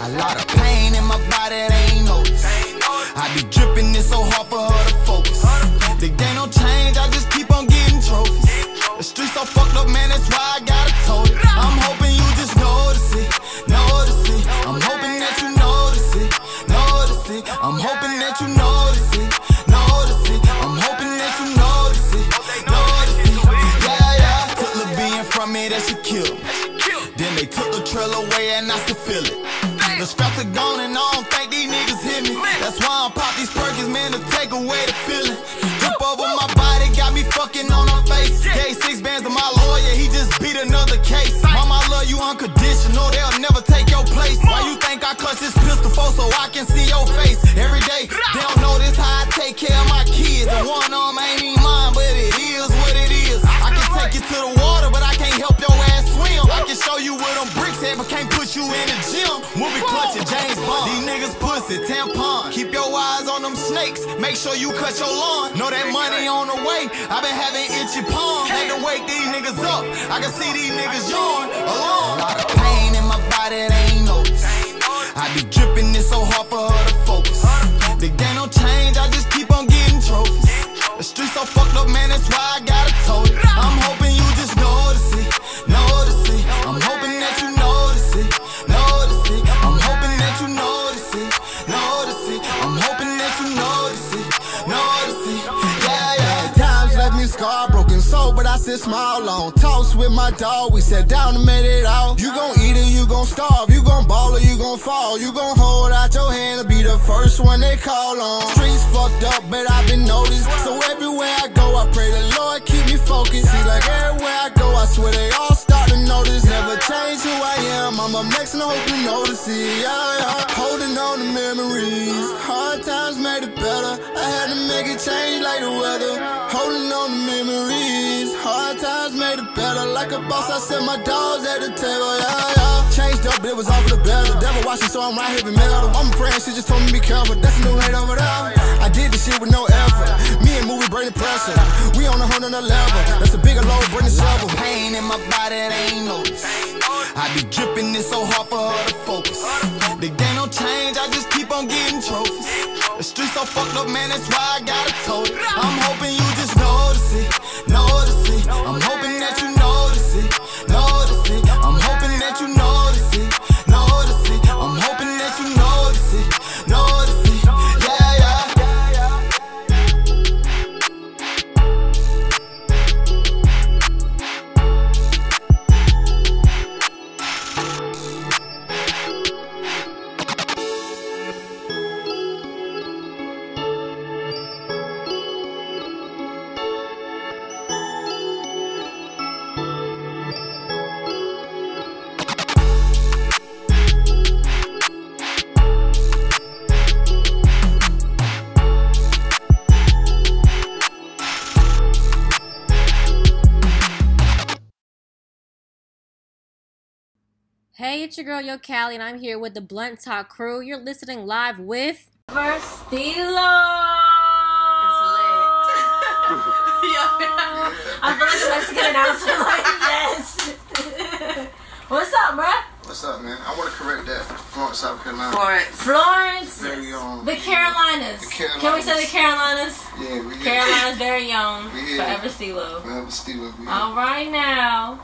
A lot of pain in my body, they ain't notice. I be dripping it so hard for her to focus. The game don't change, I just keep on getting trophies. The streets so fucked up, man, that's why I gotta told it. I'm hoping you just notice it, notice it. I'm hoping that you notice it, notice it. I'm hoping that you notice it, notice it. I'm hoping that you notice it, notice it. Yeah, yeah. Took the being from me, that killed me. Then they took the trail away and I still feel it. Scraps are gone and I don't think these niggas hear me. That's why I'm pop these perkins, man, to take away the feeling. Drip over my body, got me fucking on her face. Gave six bands to my lawyer, he just beat another case. Mama, I love you unconditional, they'll never take your place. Why you think I clutch this pistol for so I can see your face every day? You in the gym. Movie clutching James Bond. These niggas pussy, tampon. Keep your eyes on them snakes. Make sure you cut your lawn. Know that money on the way. i been having itchy palms. Had to wake these niggas up. I can see these niggas yawn alone. A lot of pain in my body, they ain't notice. I be dripping it so hard for her to focus. The game don't change, I just keep on getting trophies. The streets so fucked up, man, that's why I gotta but I still smile on. Toast with my dog, we sat down and made it out. You gon' eat or you gon' starve, you gon' ball or you gon' fall. You gon' hold out your hand to be the first one they call on. Streets fucked up, but I've been noticed. So everywhere I go, I pray the Lord keep me focused. See, like everywhere I go, I swear they all start to notice. Never change who I am, I'm a Mexican, I hope you notice it. Yeah, yeah. Holding on to memories, hard times made it better. I had to make it change like the weather. Holding on to memories, hard times made it better. Like a boss, I set my dogs at the table. Yeah, yeah. Changed up, but it was all for the better. The devil watching, so I'm right here in metal. I'm praying, she just told me be careful. That's a new hate over there. I did this shit with no effort. Me and movie bring the pressure. We on a whole nother level. That's a bigger load, bring the shovel. Pain in my body, they ain't notice. I be dripping it so hard for her to focus. The game don't change, I just keep on getting trophies. The streets so fucked up, man, that's why I gotta it. I'm hoping you just notice it, notice it. I'm hoping that you notice Hey, it's your girl Yo Callie, and I'm here with the Blunt Talk crew. You're listening live with Verstilo. I feel like a Mexican announcer. Like, yes. What's up, bruh? What's up, man? I want to correct that. Florence, South Carolina. Florence. Florence. Very own. The Carolinas. The Carolinas. Can we say the Carolinas? Yeah, we. Carolinas very young. We here. Forever Stilo. Forever Stilo. We here. All right now.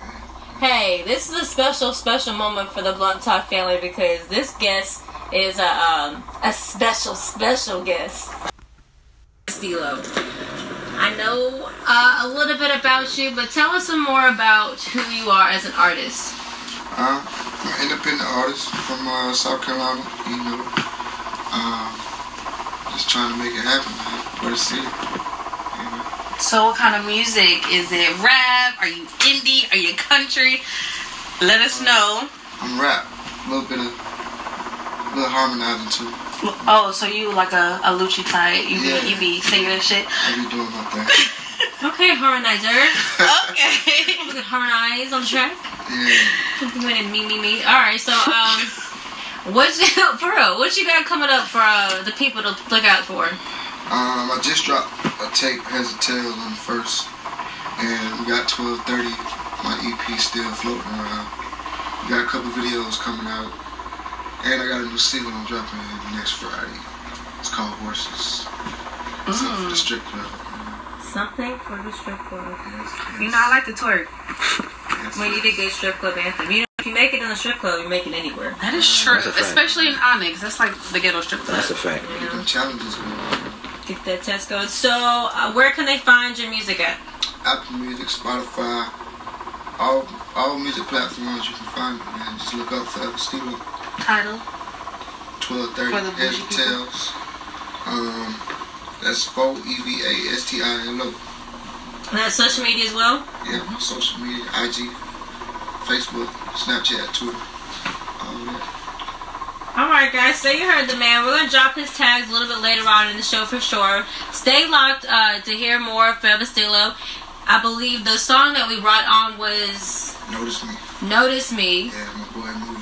Hey, this is a special, special moment for the Blunt Talk family because this guest is a um, a special, special guest. Stilo. I know uh, a little bit about you, but tell us some more about who you are as an artist. Uh, I'm an independent artist from uh, South Carolina, you know. Um, just trying to make it happen, man. For the city. You know. So, what kind of music? Is it rap? Are you indie? Are you country? Let us know. I'm rap. A little bit of, a little harmonizing too. Oh, so you like a, a Lucci type? You Yeah. be you be singing and shit. I be doing my thing. Okay, harmonizer. Okay. We could harmonize on the track. Yeah. You went me, me, me. All right, so um, what you for real? What you got coming up for uh, the people to look out for? Um, I just dropped a tape, Heads or Tails, on the first, and we got 1230. My EP still floating around. We got a couple videos coming out. And I got a new single I'm dropping next Friday. It's called Horses. It's up for the strip club. Something for the strip club. You know, I like to twerk. Yes. When you did good strip club anthem. You know, if you make it in the strip club, you make it anywhere. That is true, That's a fact. especially in Onyx. That's like the ghetto strip club. That's a fact. Get them challenges going. Get that test going. So, uh, where can they find your music at? Apple Music, Spotify, all all music platforms you can find it, man. Just look up Forever Stilo, Title. 1230 For the Heads and. Tails. Um, that's 4 E V A S T I L O. And that's social media as well? Yeah, social media, IG, Facebook, Snapchat, Twitter, all that. Alright, guys, so you heard the man. We're going to drop his tags a little bit later on in the show for sure. Stay locked uh, to hear more of Forever Stilo. I believe the song that we brought on was Notice me. Notice Me. Yeah, my boy movie, Day One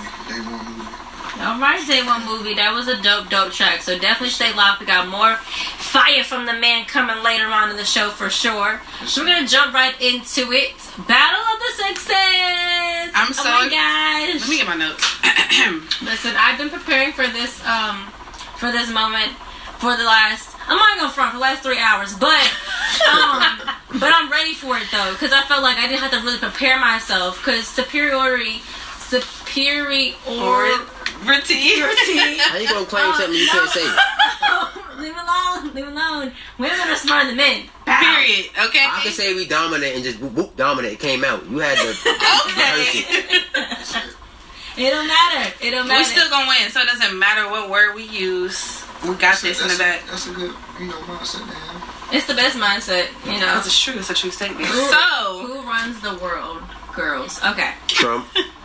All right, Day One movie. That was a dope, dope track. So definitely stay locked. We got more fire from the man coming later on in the show for sure. So we're gonna jump right into it. Battle of the Sexes. I'm so- Oh my gosh. Let me get my notes. Listen, I've been preparing for this um for this moment for the last I'm not gonna front for the last three hours, but um but I'm ready for it though because I felt like I didn't have to really prepare myself because superiority superiority Reti. How you gonna claim something you can't um, say? leave it alone, leave it alone. Women are smarter than men. Bow. Period. Okay. I can say we dominate and just whoop, whoop dominate. It came out. You had to rehearse it. It don't matter. It don't matter. We still gonna win, so it doesn't matter what word we use. We got this in the that's, back. that's a good, you know, mindset to have. it's the best mindset, you know. It's a true. It's a true statement. Who- So who runs the world? Girls. Okay. Trump.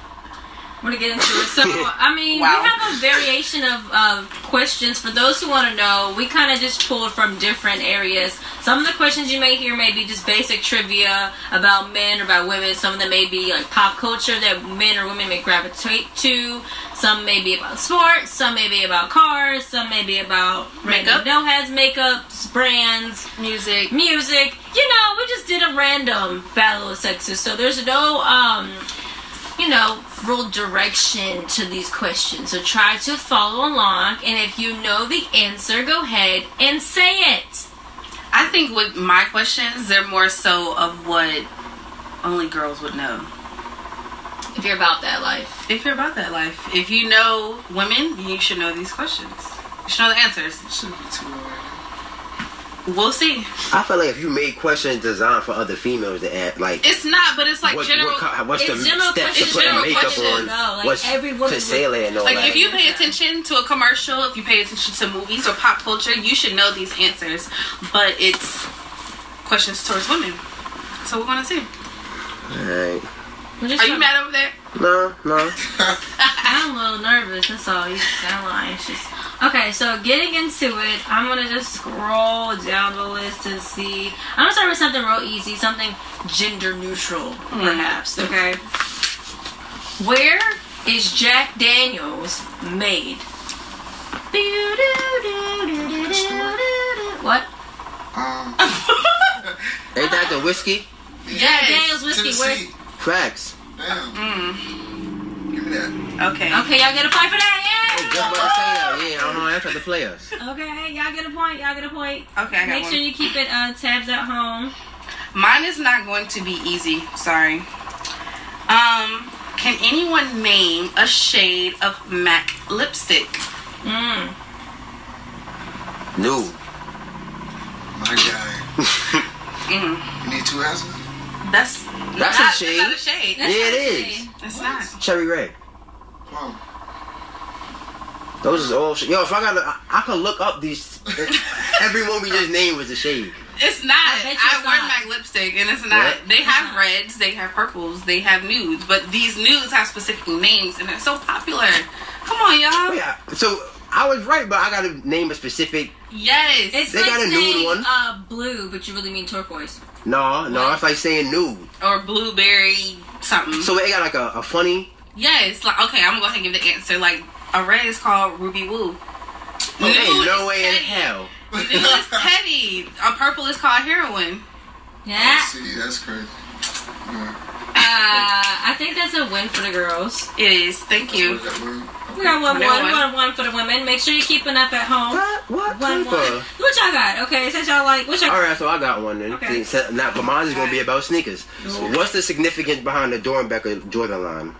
I'm gonna get into it. So, I mean, Wow. we have a variation of, of questions. For those who want to know, we kind of just pulled from different areas. Some of the questions you may hear may be just basic trivia about men or about women. Some of them may be like pop culture that men or women may gravitate to. Some may be about sports. Some may be about cars. Some may be about Makeup. no heads, makeups, brands, music. music. You know, we just did a random battle of sexes, so there's no um you know, real direction to these questions. So try to follow along and if you know the answer, go ahead and say it. I think with my questions, they're more so of what only girls would know. If you're about that life. If you're about that life, if you know women, you should know these questions. You should know the answers. Shouldn't be too hard. We'll see. I feel like if you made questions designed for other females to add, like It's not, but it's like what, general. what, co- what's the It's general steps to questions, put general makeup questions, on? no, like what's every woman to would- sailor and all Like that. if you pay attention to a commercial, if you pay attention to movies or pop culture, you should know these answers. But it's questions towards women. So we're gonna see. Alright. Are you mad over there? No, no. I'm a little nervous, that's all. You sound a little anxious. Okay, so getting into it, I'm gonna just scroll down the list and see. I'm gonna start with something real easy, something gender neutral, perhaps. Okay. Where is Jack Daniels made? What? Um, Ain't that the whiskey? Jack Daniels whiskey. Where's? Tennessee. Facts. Damn. Mm, Give me that. okay. Okay, y'all get a point for that. Just about to say that. Yeah, I don't know. I tried to play us. Yeah. Okay, y'all get a point. Y'all get a point. Okay, I got Make one. sure you keep it uh, tabs at home. Mine is not going to be easy. Sorry. Um, can anyone name a shade of MAC lipstick? Mm. No. My guy. Mm, You need two answers? That's That's not, a shade. That's not a shade. Yeah, it is. It's not. Cherry red. Plum. Those is all. Sh- Yo, if I got, I, I could look up these. Everyone we just named was a shade. It's not. I I, bet you it's wear not. MAC lipstick, and it's not. What? They have not. reds, they have purples, they have nudes, but these nudes have specific names, and they're so popular. Come on, y'all. Oh, yeah. So I was right, but I got to name a specific. Yes. It's They like got a nude one. Uh, blue, but you really mean turquoise. No, no, What? it's like saying nude. or blueberry something. So it got like a, a funny. yes. Like okay, I'm gonna go ahead and give the answer. Like a red is called ruby woo. Oh, ain't no is way in Teddy. hell. Nude is Teddy. A purple is called Heroine. Yeah. See, that's crazy. Yeah. Uh, I think that's a win for the girls. It is. Thank you. We got one, One, one, one. one, one for the women. Make sure you're keeping up at home. What? What? One, Keeper? one. What y'all got? Okay, since y'all like, what y'all All right, so I got one then. Okay. See, so- Now, but mine is gonna be about sneakers. So what's the significance behind the Doernbecher Jordan line?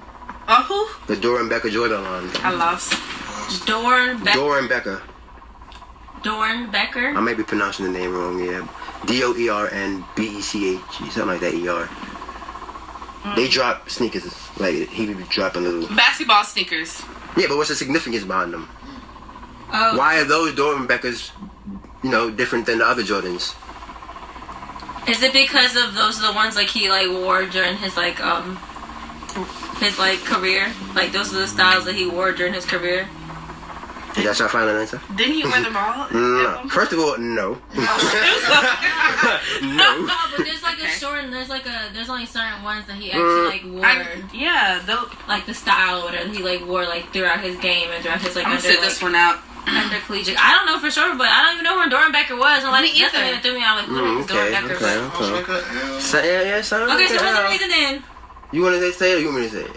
Oh, who? The Doernbecher Jordan line. I lost. Dorn, Be- Doernbecher. Dorn Becker. I may be pronouncing the name wrong. Yeah, D O E R N B E C H, something like that. E R. Mm. They drop sneakers like he be dropping little. Basketball sneakers. Yeah, but what's the significance behind them? Oh, Why are those Doernbechers, you know, different than the other Jordans? is it because of those are the ones like he like wore during his like um his like career? Like those are the styles that he wore during his career. Is that your final answer? Didn't you wear them all? No. First of all, no. no. No, but there's like a short. And there's like a. There's only certain ones that he actually like wore, I, yeah, they'll, like the style or whatever he like wore like throughout his game and throughout his like I'm gonna sit like, this one out. under collegiate. I don't know for sure, but I don't even know where Doernbecher was. I'm like, Me that's the either. thing that threw me out. Like, who Mm, is Doran okay, Becker? okay, but- okay. So, yeah, yeah, so, Okay, so what's the reason then? You want to say it or you want me to say it?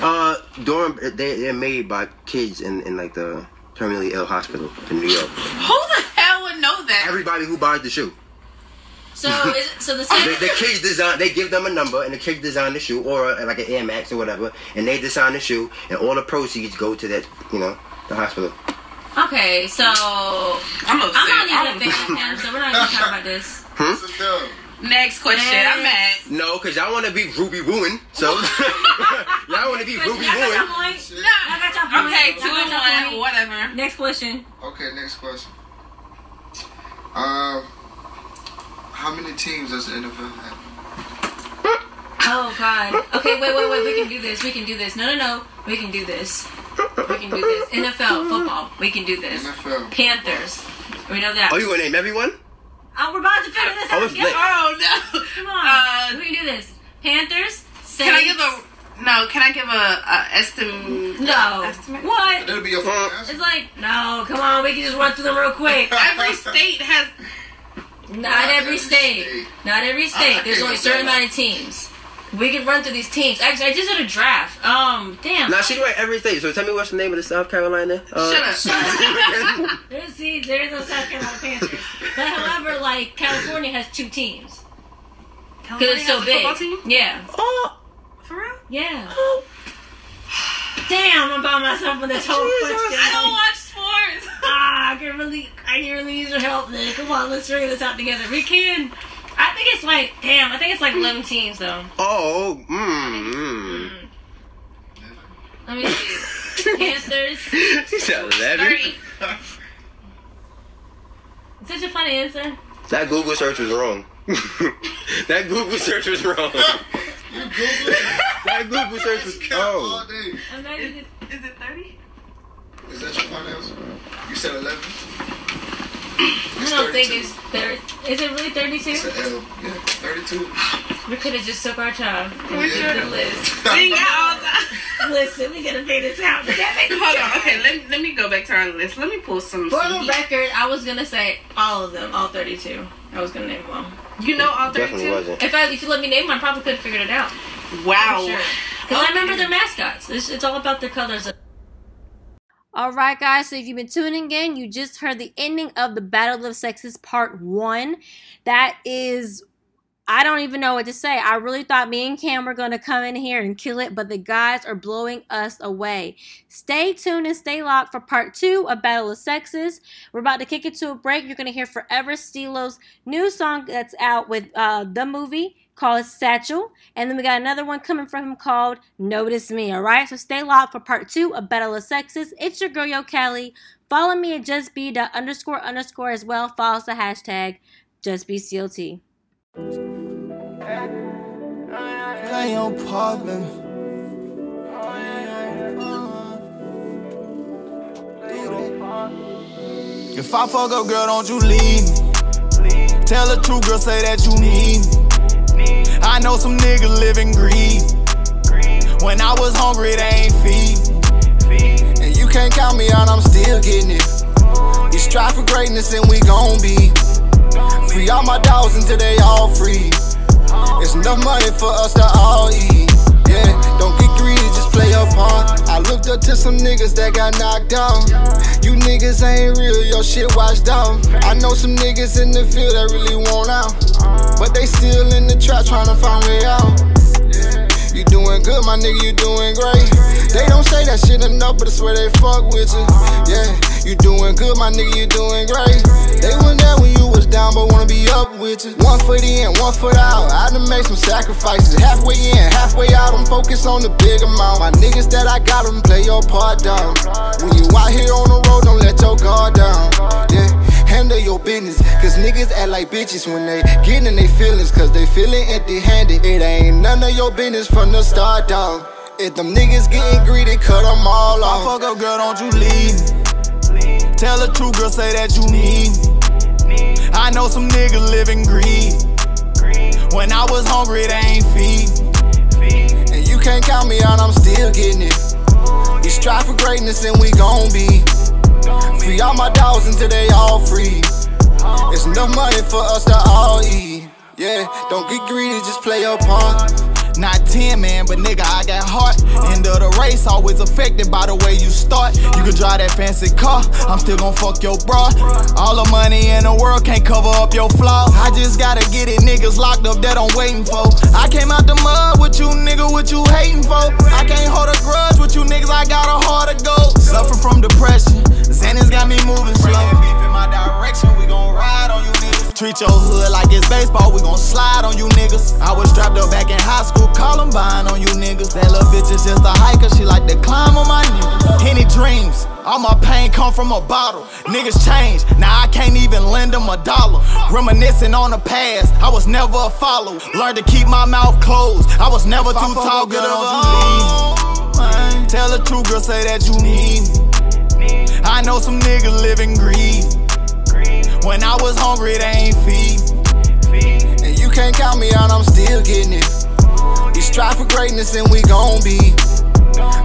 Uh, Doran, they, they're made by kids in, in like the terminally ill hospital in New York. Who the hell would know that? Everybody who buys the shoe. So is it, so the The, the kids design, they give them a number, and the kids design the shoe, or uh, like an Air Max or whatever, and they design the shoe, and all the proceeds go to that, you know, the hospital. Okay, so I'm upset. I'm not even a don't- fan of him, so we're not even talking about this. Next question. I'm mad. No, because y'all want to be Ruby Wooing, so y'all want to be Ruby Y'all got your Wooing. point? Y'all got your point? Okay, two and your one. point? Whatever. Next question. Okay, next question. Um, how many teams does the NFL have? Oh God. Okay, wait, wait, wait. We can do this. We can do this. No, no, no. We can do this. We can do this. NFL football. We can do this. NFL. Panthers. We know that. Oh, you gonna name everyone? Oh, we're about to figure this out was together. Oh no. Come on. Uh, we can do this. Panthers. Saints. Can I give a no? Can I give a, a estimate? no? Estimate? What? That'll be your final answer. It's like no. Come on. We can just run through them real quick. Every state has. Not every state. Not every state. There's only a certain amount of teams. We can run through these teams. Actually, I just did a draft. Um, damn. Now she do it every state. So tell me what's the name of the South Carolina? Uh, Shut up. There's, see, there's no South Carolina Panthers. But however, like California has two teams because it's so Has big. football team? Yeah, oh, For real? yeah. Damn, I'm by myself with this whole question. I don't watch sports. Ah, I can really, I can really use your help. Then come on, let's figure this out together. We can. I think it's like, damn, I think it's like 11 teams though. oh, mm, mm. Let me see. Panthers. She said eleven. Thirty. Such a funny answer. That Google search was wrong. that Google search was wrong. that Google search was All oh. day. I'm not. Is it thirty? Is that your final answer? You said 11? I don't think it's thirty. Is it really 32? It's an L. Yeah, 32. We could have just took our time. Which Yeah. The list. We ain't got all time. Listen, we gotta figure this out. Hold on. Okay, let, let me go back to our list. Let me pull some. For some the record, I was gonna say all of them, all 32. I was gonna name them all. you know all Definitely thirty-two. wasn't. If I, if you let me name them, I probably could have figured it out. Wow. Sure. Because I remember their mascots. It's, it's all about their colors. All right, guys. So if you've been tuning in, you just heard the ending of the Battle of Sexes Part One. That is, I don't even know what to say. I really thought me and Cam were gonna come in here and kill it, but the guys are blowing us away. Stay tuned and stay locked for Part Two of Battle of Sexes. We're about to kick it to a break. You're gonna hear Forever Stilo's new song that's out with uh, the movie called Satchel. And then we got another one coming from him called Notice Me. All right, so stay locked for part two of Battle of Sexes. It's your girl, Yo Callie. Follow me at justb underscore underscore as well. Follow us the hashtag justbclt. Play on. If I fuck up, girl, don't you leave me. Tell the truth, girl, say that you need me. I know some niggas live in greed. When I was hungry, they ain't feed. And you can't count me out, I'm still getting it. We strive for greatness and we gon' be. Free all my dogs until they all free. It's enough money for us to all eat. Yeah, don't get greedy, just play your part. I looked up to some niggas that got knocked out. You niggas ain't real, your shit washed out. I know some niggas in the field that really want out. But they still in the trap trying to find way out. You doing good, my nigga, you doing great. They don't say that shit enough, but I swear they fuck with you. Yeah, you doing good, my nigga, you doing great. They weren't there when you was down, but wanna be up with you. One foot in, one foot out. I done made some sacrifices. Halfway in, halfway out, I'm focused on the big amount. My niggas that I got them play your part down. When you out here on the road, don't let your guard down. Yeah handle your business. Cause niggas act like bitches when they get in their feelings. Cause they feeling empty handed. It ain't none of your business from the start, dog. If them niggas getting greedy, cut them all I off. fuck up, girl, don't you leave me. Tell the truth, girl, say that you need me. I know some niggas living in greed. When I was hungry, they ain't feed. And you can't count me out, I'm still getting it. We strive for greatness and we gon' be. Free all my dogs until they all free. It's enough money for us to all eat. Yeah, don't get greedy, just play your part. Not 10, man, but nigga, I got heart. End of the race, always affected by the way you start. You can drive that fancy car, I'm still gon' fuck your bra. All the money in the world can't cover up your flaws. I just gotta get it, niggas locked up that I'm waiting for. I came out the mud with you, nigga, what you hating for? I can't hold a grudge with you, niggas, I got a heart to go. Suffer from depression, Xanax got me moving slow. Beef in my direction, we gon' ride on you. Treat your hood like it's baseball, we gon' slide on you niggas. I was strapped up back in high school, Columbine on you niggas. That little bitch is just a hiker, she like to climb on my niggas. Any dreams, all my pain come from a bottle. Niggas change, now I can't even lend them a dollar. Reminiscing on the past, I was never a follower. Learned to keep my mouth closed, I was never too tall, good of a Tell the truth, girl, say that you need me. I know some niggas live in greed. When I was hungry, they ain't feed. me. And you can't count me out, I'm still getting it. We strive for greatness and we gon' be.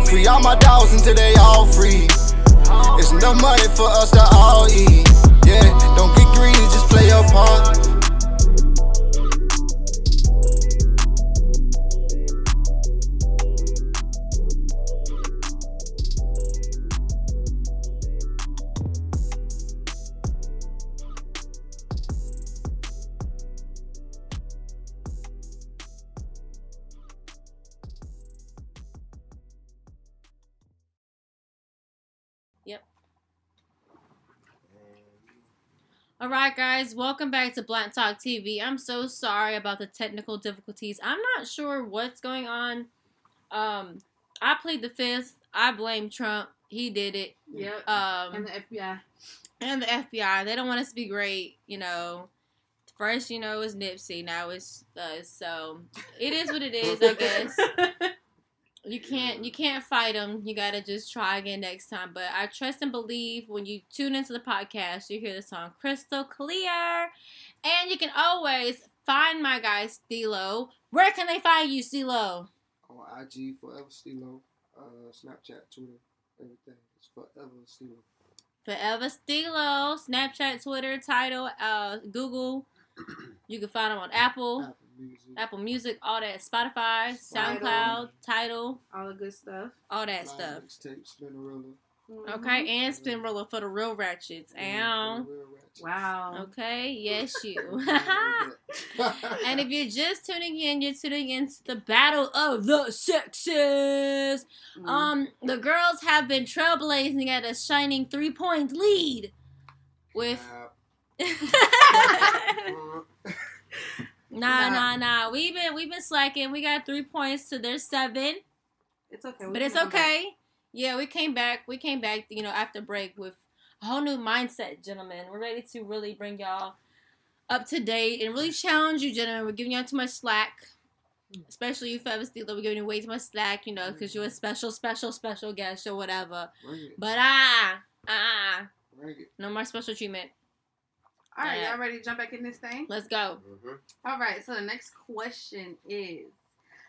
Free all my dogs until they all free. It's enough money for us to all eat. Yeah, don't get greedy, just play your part. All right, guys, welcome back to Blunt Talk TV. I'm so sorry about the technical difficulties. I'm not sure what's going on. Um, I plead the fifth. I blame Trump. He did it. Yep. Um, and the FBI. and the FBI. They don't want us to be great, you know. First, you know, it was Nipsey. Now it's us. So it is what it is, I guess. You can't you can't fight them. You gotta just try again next time. But I trust and believe when you tune into the podcast, you hear the song crystal clear, and you can always find my guy Stilo. Where can they find you, Stilo? on IG, Forever Stilo, uh, Snapchat, Twitter, everything. It's Forever Stilo. Forever Stilo, Snapchat, Twitter, Title, uh, Google. You can find them on Apple, Apple Music. Apple Music, all that, Spotify, SoundCloud, Title, All the good stuff. all that Live stuff. Mixtape, Spinrilla. Okay, and Spinrilla for the real ratchets. and Ow. Real Ratchet. Wow. Okay, yes you. And if you're just tuning in, you're tuning into the battle of the sexes. Mm. Um, the girls have been trailblazing at a shining three point lead with. nah, nah, nah. We've been we've been slacking. We got three points to their seven, it's okay. we but it's come back. okay. Yeah, we came back. We came back. You know, after break with a whole new mindset, gentlemen. We're ready to really bring y'all up to date and really challenge you, gentlemen. We're giving y'all too much slack. Especially you, Feather Steeler, we're giving you way too much slack, you know, because you're a special, special, special guest or whatever. Bring it. But ah, ah, Bring it. no more special treatment. All right, y'all ready to jump back in this thing? Let's go. Mhm. All right, so the next question is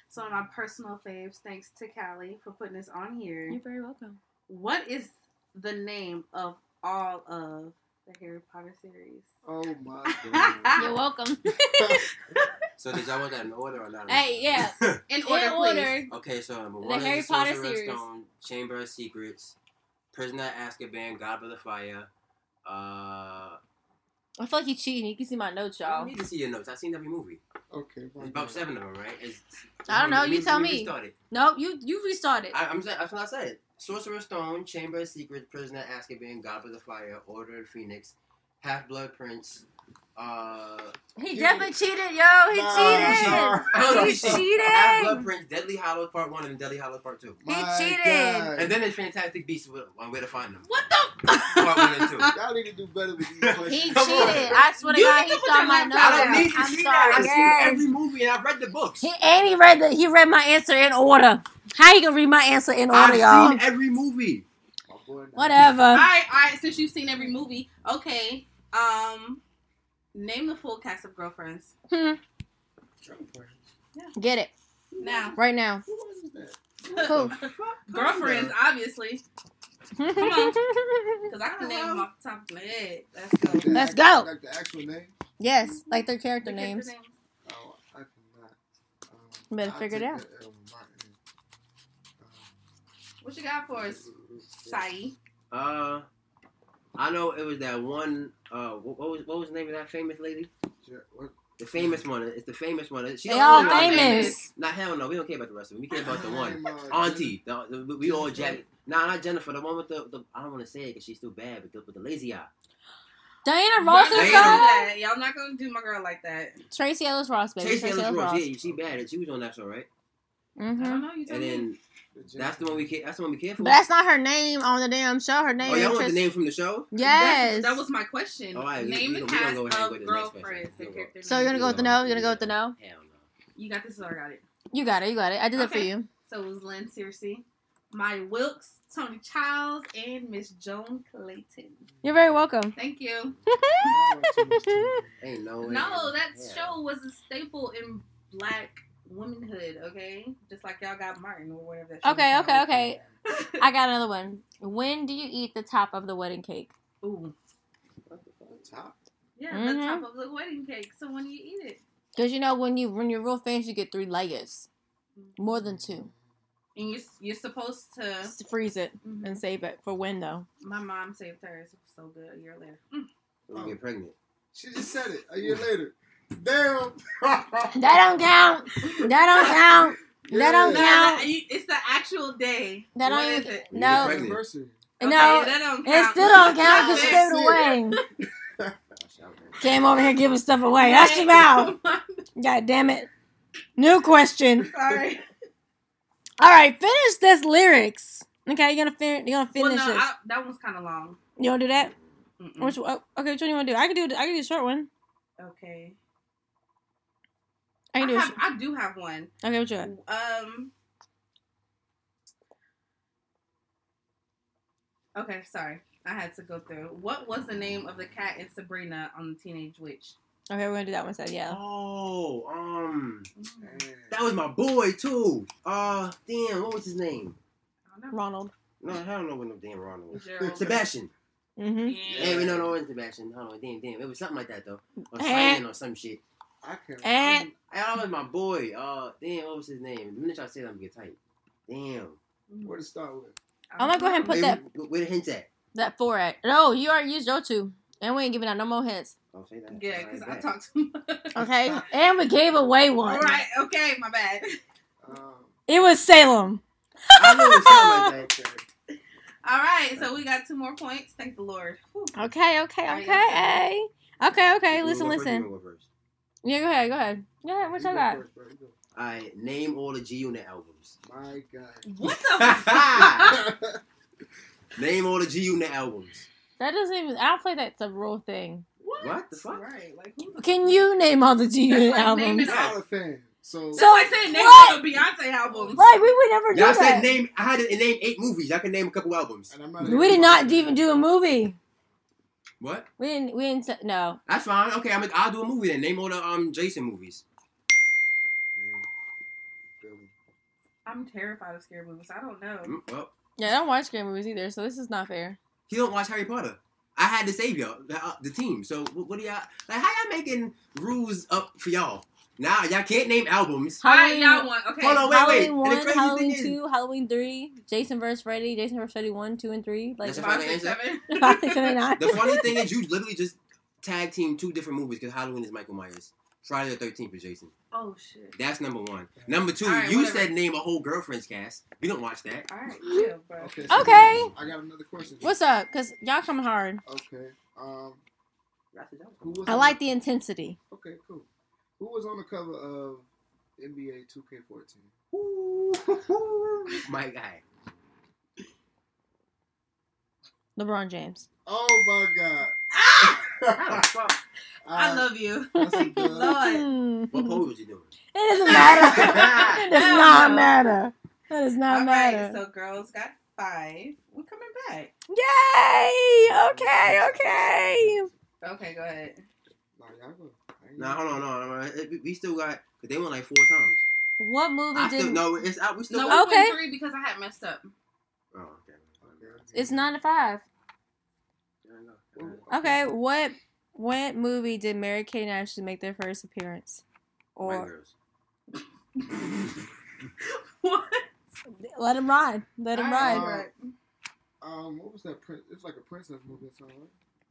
so of my personal faves, thanks to Callie for putting this on here. You're very welcome. What is the name of all of the Harry Potter series? Oh my god. You're welcome. So did y'all want that in order or not? Hey, yeah. In In order, please. order. okay, so number one Harry is Potter series. Stone, Chamber of Secrets, Prisoner of Azkaban, Goblet of Fire. Uh, I feel like he's cheating. You can see my notes, y'all. need to see your notes. I've seen every movie. Okay. There's about seven of them, right? It's, I don't know, let you tell me. restart it. Nope, you you restarted. I, I'm saying that's what I said. Sorcerer's Stone, Chamber of Secrets, Prisoner of Azkaban, God of the Fire, Order of Phoenix, Half Blood Prince. Uh, He You- definitely cheated, yo. He Nah, cheated. sorry. I don't know. He he cheated. Half Blood Prince, Deadly Hollows Part One, and Deadly Hollows Part Two. He cheated. God. And then there's Fantastic Beasts with- on where to find them. What the? Part one and two. Y'all need to do better with these questions. He Come on. cheated. I swear to You God, need he saw my laptop notes. I don't need to I'm see sorry. that. I've yes. seen every movie and I've read the books. He and he read the he read my answer in order. How you gonna read my answer in order, I've y'all? seen every movie. My boy, now. Whatever. All right, all right. Since you've seen every movie, okay. Um, name the full cast of Girlfriends. Hmm. Get it Now, right now. Who was that? Who? Girlfriends, obviously, Come on. because I can name them off the top of my head. Let's go. The Let's go. Like the actual name? yes, like their character The names. character Oh, I cannot. Um, You better I'll figure it out. that L on. What you got for us, Sai? Uh, I know it was that one. Uh, what, what was what was the name of that famous lady? Yeah, what- The famous one. It's the famous one. She They all famous. Not Nah, hell no. We don't care about the rest of them. We care about the one. Auntie. The, the, we all Jack. Nah, not Jennifer. The one with the. the I don't want to say it because she's still bad, but the, with the lazy eye. Diana Y'all Ross not is gonna do Diana- on. that. Y'all not gonna do my girl like that. Tracee Ellis Ross, baby. Tracy Tracy Ellis Ellis Ross. Ross. Yeah, she bad. and She was on that show, right? I hmm don't know. You tell And me. then the that's the one we care. That's the one we care for. But that's not her name on the damn show. Her name oh, is y'all want Tris- the name from the show? Yes. That's- that was my question. All right, we- Name we the we cast go of with the next question. Girlfriends. We the gonna- character So you're gonna go with the no? You're gonna go with the no? Hell no. You got this, or I got it. You got it. You got it. I did it for you. So it was Lynn Searcy, Maya Wilkes, Toni Childs, and Miss Joan Clayton. You're very welcome. Thank you. Ain't no way. No, that Yeah. show was a staple in black womanhood, okay? Just like y'all got Martin or whatever that Okay, okay, okay. I got another one. When do you eat the top of the wedding cake? Ooh. top. Yeah, the Mhm. top of the wedding cake. So when do you eat it. Because you know when you when you're real fancy, you get three layers, more than two. And you, you're supposed to. Just freeze it Mhm. and save it for when though. My mom saved hers. It was so good a year later. Mm. Don't get pregnant. She just said it a year later. Damn. That don't count. That don't count. That don't No, count. no, it's the actual day. That What don't is even- it? You No. get pregnant. Anniversary. Okay, no, that don't it still don't count because she gave it it. away. Gosh, I don't- Came over here giving stuff away. That's your mouth. God damn it. New question. Sorry. All right, finish this lyrics. Okay, you're gonna fin- you're gonna Well, finish no, this. I, that one's kind of long. You wanna do that? Mm-mm. Which oh, okay? Which one you wanna do? I can do. I can do a short one. Okay. I I, do. Have, sh- I do have one. okay, what you got? Um. Okay, sorry. I had to go through. What was the name of the cat in Sabrina on the Teenage Witch? Okay, we're gonna do that one instead. Yeah. Oh, um, that was my boy too. Uh, damn, what was his name? I don't know. Ronald. No, I don't know what no damn Ronald was. Gerald. Sebastian. Mm-hmm. Yeah. Hey, we no, no, it wasn't Sebastian. Hold on, damn, damn, it was something like that though, or Eh. Simon or some shit. I can't. And Hey, that was my boy. Uh, damn, what was his name? The minute I say that, I'm gonna get tight. Damn. Where to start with? I'm gonna go ahead and put Hey, that where- Where the hints at? that four at. No, you already used your two, and we ain't giving out no more hints. Don't say that. Yeah, because I talked too much. Okay, and we gave away one. All right. Okay. My bad. Um, It was Salem. I knew it was something like that. All right. So we got two more points. Thank the Lord. Whew. Okay, okay, All right, okay. Okay, okay. You Listen, first, listen. Wanna go first? Yeah, go ahead, go ahead. Go ahead. What You y'all go got? first, bro. You go. Alright, name all the G Unit albums. My God. What the? Fuck? Name all the G Unit albums. That doesn't even. I don't feel like that's a real thing. What the fuck? Right. Like who Can you name all the G Unit That's like albums? all- I'm a fan. So, That's So- like saying name what? all the Beyonce albums. Right, we would never do Y'all that. said name. I had to name eight movies. I can name a couple albums. and I'm not we did not even do a movie. What? We didn't. We didn't. say- No. That's fine. Okay, I'm. I'll do a movie then. Name all the um Jason movies. I'm terrified of scary movies. I don't know. Mm, Well, Yeah, I don't watch scary movies either, so this is not fair. he don't watch Harry Potter. I had to save y'all, the, uh, the team. So what, what do y'all like? How y'all making rules up for y'all? Nah, y'all can't name albums. Halloween- y'all want okay. Hold on, wait, Halloween wait. And the one, crazy Halloween thing is- two, Halloween three, Jason vs Freddy, Jason vs Freddy one, two, and three. Like That's a Five, final six, answer? seven. five, six, seven, nine. The funny thing is, you literally just tag team two different movies because Halloween is Michael Myers. Friday the Thirteenth is Jason. Oh shit. That's number one. Number two, All right, you whatever. said name a whole girlfriend's cast. We don't watch that. All right, chill, bro. Okay. so Okay. I got another question. What's up? Cause y'all coming hard. Okay. Um. Who was I like the intensity. Okay, cool. Who was on the cover of NBA 2K14? My guy. LeBron James. Oh my God. I love you. That's a good- Lord. Hmm. What pose was you doing? It doesn't matter. it does not matter. That does not All matter. right, so girls got five. We're coming back. Yay! Okay, okay. Okay, go ahead. Nah, y'all go. I ain't- Nah, hold on, no, no, no. We- We still got. Cause they went like four times. What movie I did? still no. It's out. We still. No, got, Okay. three because I had messed up. oh, okay. It's nine to five. Yeah, I know. Okay, what what movie did Mary Kate and Ashley make their first appearance? Or. What? let him ride. Let him All ride. right. Um, what was that? Prin- It's like a princess movie or something. Right?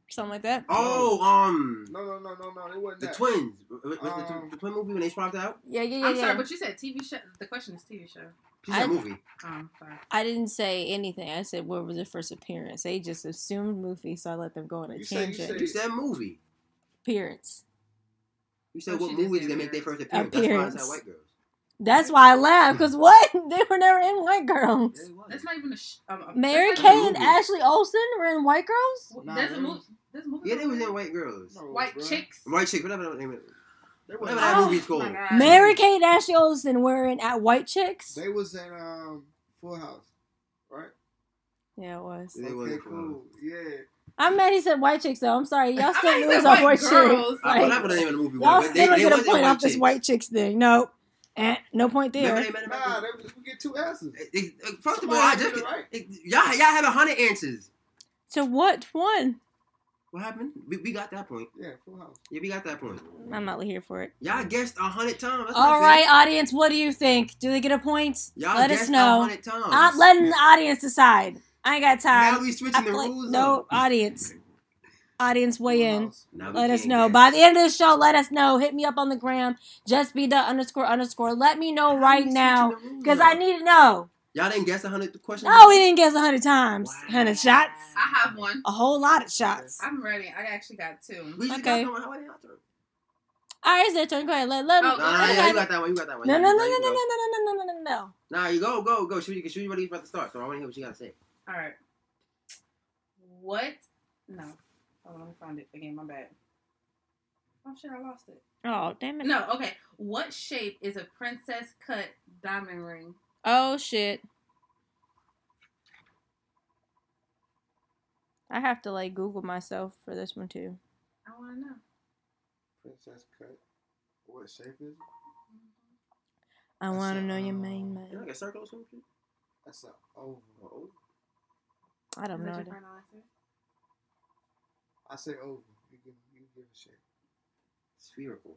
Something like that. Oh, um, No, no, no, no, no. It wasn't the that. twins. Was the, tw- Um, the twin movie when they swapped out? Yeah, yeah, yeah. I'm yeah. sorry, but you said TV show. The question is TV show. She said I- movie. Um, sorry. I didn't say anything. I said what was their first appearance. They just assumed movie, so I let them go on a You said- you tangent. said- You said movie. appearance. You said Oh, what she did movie say did they make their first appearance. appearance? That's why I Appearance. said white girls. That's why I laughed. Cause what? They were never in White Girls. Yeah, it was. That's not even a. Sh- um, um, Mary that's not Kate and. Ashley Olsen were in White Girls. a- Nah, There's a they movie. was- There's a movie. Yeah, they was in White Girls. No, White bruh. chicks. White chick, whatever the name is. Whatever that Oh, movie's called. Mary Kate and Ashley Olsen were in at White Chicks. they was in um Full House, right? Yeah, it was. They okay, wasn't cool. Yeah. I'm mad he said White Chicks though. I'm sorry, y'all still thought you lose said on white White Chicks. girls. I Like, forgot what the name of the movie y'all but they, still don't they get a point white off this. White Chicks thing. Nope. Eh, no point Remember there. they met him at Nah, they, we get two answers. It- it- uh, First of all, I just get it right. it- y'all y'all have a hundred answers. So what one? What happened? We, we got that point. Yeah, Full House. Yeah, we got that point. I'm not here for it. Y'all guessed a hundred times. That's All not right, fair. audience, what do you think? Do they get a point? Y'all Let us guessed a know. hundred times. I'm letting the audience decide. I ain't got time. now time. we I switching the feel rules. no, up. audience. Audience weigh in. House. Now we Let us know. guess. By the end of the show, let us know. Hit me up on the gram. Just be the underscore underscore. Let me know How right now. switching the rules Because? I need to know. Y'all didn't guess a hundred questions. No, we didn't guess a hundred times. Wow. Hundred shots. I have one. A whole lot of shots. I'm ready. I actually got two. We just Okay. got that one. How about that one? All right, it's their turn. Go ahead. Let, let me. Oh, Nah, nah, let me yeah, have you it. got that one. You got that one. No, You no, got no, that, no, you no, go. no, no, no, no, no, no, no. Nah, you go, go, go. Shoot, shoot, what you about to start. So I want to hear what you got to say. All right. What? No. Oh, let me find it again. My bad. Oh shit! I lost it. Oh, damn it. No. Okay. What shape is a princess cut diamond ring? Oh, shit. I have to, like, Google myself for this one, too. I want to know. Princess cut. What shape is it? I That's want to a, know your um, main You man. like a circle or something? That's an oval. Oh, I don't Is that know. Your final answer? I say oval. You give, you give a shape. spherical.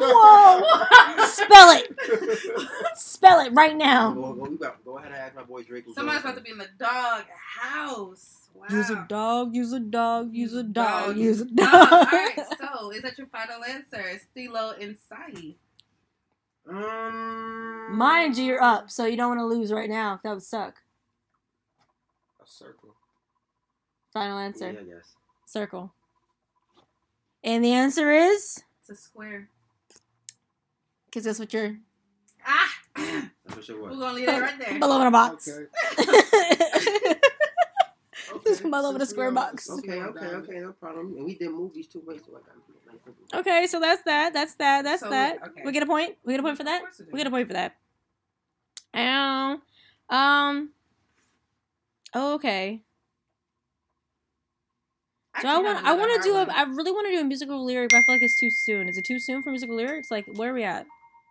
Whoa! Spell it. Spell it right now. Go, go, you got, go ahead and ask my boy Drake. Somebody's about to be in the dog house. Wow. Use a dog, use a dog, use a dog, Dog. use a No, dog. all right. So, is that your final answer? Stilo and Sai. Um, Mind you, you're up, so you don't want to lose right now. That would suck. A circle. Final Yeah, answer. I guess. Circle. And the answer is It's a square. because that's what you're Ah! That's what it We're gonna leave it right there. below in a box. Okay. Just okay. below in a square on- box. Okay, okay, okay, no problem. And we did movies too. Wait, so I got okay, so that's that. That's that. That's So, that. okay. We get a point. We get a point for that. we. We get a point for that. Um. Um. Okay. So I want. I want to do a. hard I really want to do a musical lyric, but I feel like it's too soon. Is it too soon for musical lyrics? Like, where are we at?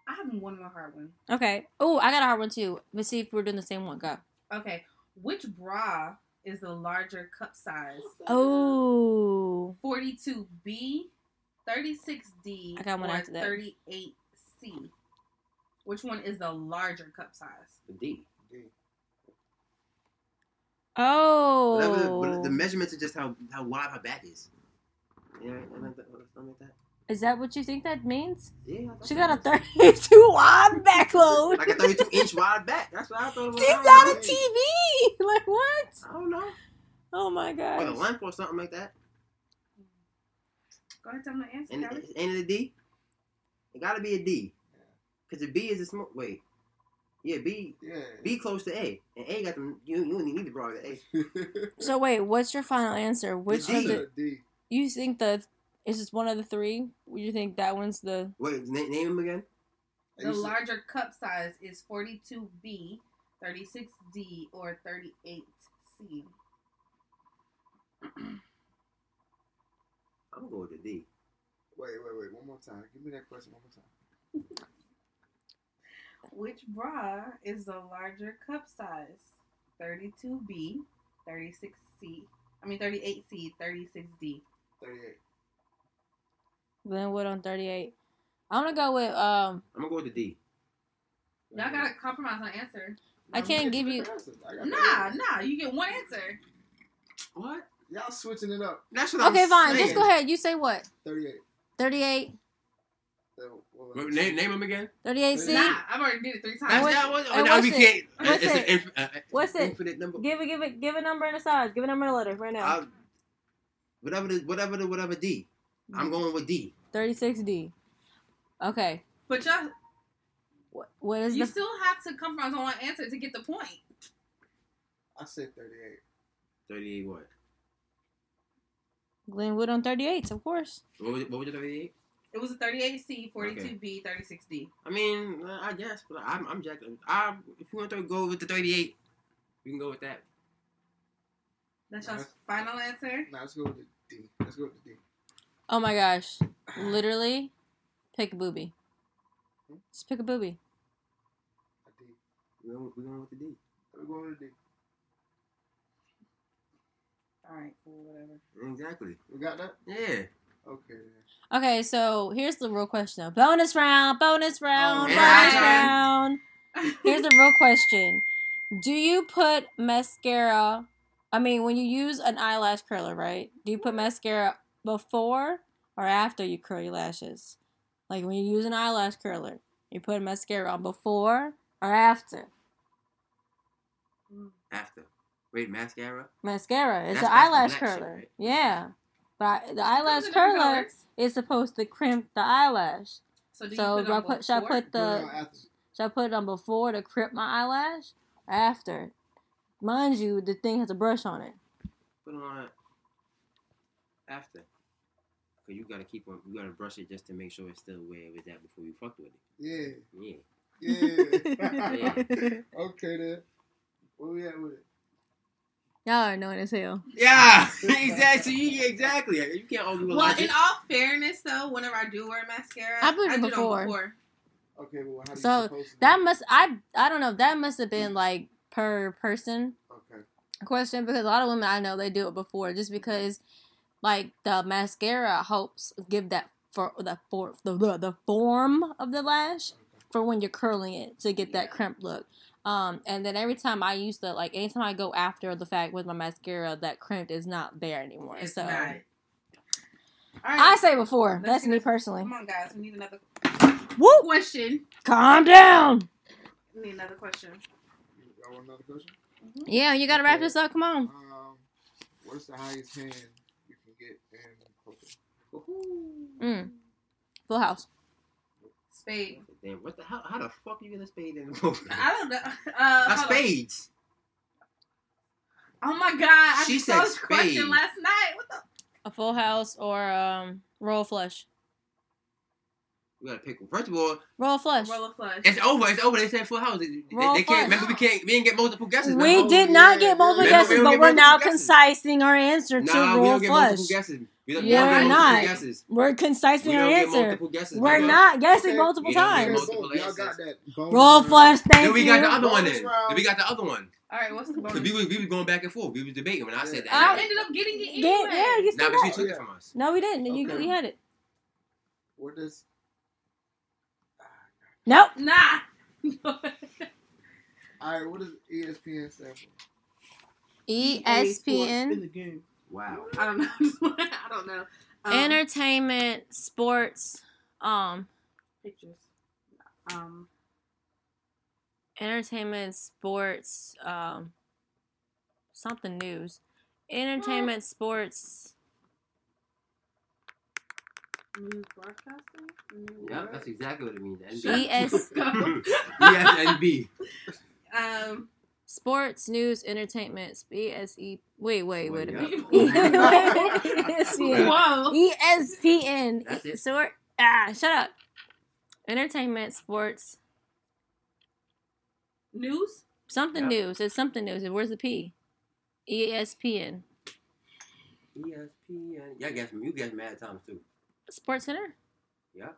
I have one more hard one. Okay. Oh, I got a hard one too. Let's see if we're doing the same one. Go. Okay. Which bra is the larger cup size? Oh. 42B 36D I got one after that. 38C? Which one is the larger cup size? The D. Oh. Whatever the, what- the oh. measurements are just how how wide her back is. Yeah, something like that. Something like that. Is that what you think that means? Yeah. She got a was- 32 wide back load. like a 32 inch wide back. That's what I thought it was. She's I don't got a. TV. Like what? I don't know. Oh my god. Or the gosh. length or something like that. Go ahead, tell me the answer, And Callie. it ain't it a D? It gotta be a D. Cause the B is a small. Wait. Yeah, B. Yeah. B close to A, and A got them. You you don't even need to borrow the A. So wait, what's your final answer? Which D. of the D. you think the is this one of the three? Would you think that one's the Wait, na- name him again. The larger cup size is 42B, 36D, or 38C. I'm gonna go D. Wait, wait, wait. One more time. Give me that question one more time. Which bra is the larger cup size? 32B, 36C. I mean 38C, 36D. 38. Glenwood on 38? I'm gonna go with um. I'm gonna go with the D. Y'all gotta compromise on answer. I Nah, can't give you- different answers. I got Nah, nah, you get one answer. What? Y'all switching it up. That's what Okay, I'm fine. saying. Just go ahead. You say what? 38. 38, So, what was Wait, it? name, name him again. 38C. Nah, I've already did it three times. what's- that was. and now what's we it? can't. What's it's it? an inf- uh, What's it? infinite number. Give it, give it, give a number and a size. Give a number and a letter right now. I'll- whatever the whatever the whatever D. I'm going with D. 36D. Okay. But y'all, What, what is you the? still have to compromise on one answer to get the point. I said 38. 38 what? Glenwood on 38s, of course. What was it? What was it? 38? It was a 38C, 42B, 36D. I mean, I guess, but I'm I'm Jack. I if you want to go with the 38, we can go with that. That's your Nice. final answer? Nah, let's go with the D. Let's go with the D. Oh my gosh. Literally, pick a booby. Hmm? Just pick a booby. A D. We're going, we're going with the D. We're going with the D. Alright, cool, whatever. Exactly. We got that? Yeah. Okay. Okay, so here's the real question. though. Bonus round, bonus round, Oh, bonus yeah. round. Here's the real question. Do you put mascara, I mean, when you use an eyelash curler, right? Do you put mascara before or after you curl your lashes? Like when you use an eyelash curler, you put mascara on before or after? After. Wait, mascara. Mascara. It's That's- an eyelash black shit, curler. right? Yeah. But the eyelash Those are different curler is supposed to crimp the eyelash. So, do you So put do I put, should I put Put the on after. should I put it on before to crimp my eyelash or after? Mind you, the thing has a brush on it. Put it on after. Cause you gotta keep on. You gotta brush it just to make sure it's still where it was at before you fucked with it. Yeah. Yeah. Yeah. okay then. Where we at with it? Y'all are annoying as hell. Yeah. exactly. You, exactly. You can't argue with Well, logic. in all fairness, though, whenever I do wear mascara, I put it do before. before. Okay, well, how do So supposed that must I I don't know that must have been like per person? Okay. question because a lot of women I know they do it before just because like the mascara helps give that for the for the the, the form of the lash for when you're curling it to get that Yeah. crimp look. Um, and then every time I used to like anytime I go after the fact with my mascara, that crimp is not there anymore. It's so not. All I say before. Let's That's me personally. Come on, guys. We need another Woo! question. Calm down. We need another question. Y'all want another question? Yeah, you gotta wrap this up. Come on. Um, what's the highest hand you can get in poker? Mm. Full house. Spade. Damn. What the hell? How the fuck are you gonna spade in the poker? I don't know. Uh, Not hold on. spades. Oh my god! I She just saw said this question last night. What the? A full house or um royal flush. We gotta pick. one. First of all, Royal flush. Roll of flush. it's over. It's over. They said full house. They, they, Roll they can't. flush. Remember, we can't. We didn't get multiple guesses. We remember? did not yeah, get multiple yeah. guesses, we but we're get now multiple guesses. concising our answer to Nah, we royal don't get flush. multiple guesses. We don't, we You're don't get multiple guesses. We're We concising don't our answer. guesses. We're nigga. not guessing Okay, multiple we times. multiple Y'all got that. bonus Roll round. flush, thank Then we you. got the other one. Bonus Then. Then we got the other one. All right, what's the bonus? We was we was going back and forth. We was debating when I said that. I ended up getting it Get- yeah, you Nah, said but she that. took it from us. No, we didn't. You, Okay. you had it. What does Nope. Nah. all right? What does E ESPN stand for? EA Sports in ESPN. The game. Wow. I don't know. I don't know. Um, Entertainment, sports, um, pictures. Um, entertainment, sports, um, something news. Entertainment, sports. news broadcasting. News- Yep, that's exactly what it means. ES ESNB. Um, Sports, news, entertainment, ESE. Wait, wait, wait a minute. ESPN. whoa. ESPN. That's it. Sort. Ah, shut up. Entertainment, sports, News. something Yep. news. It's something news. Where's the P? E ESPN. ESPN. Yeah, guess you guess mad times too. Sports Center? Yeah.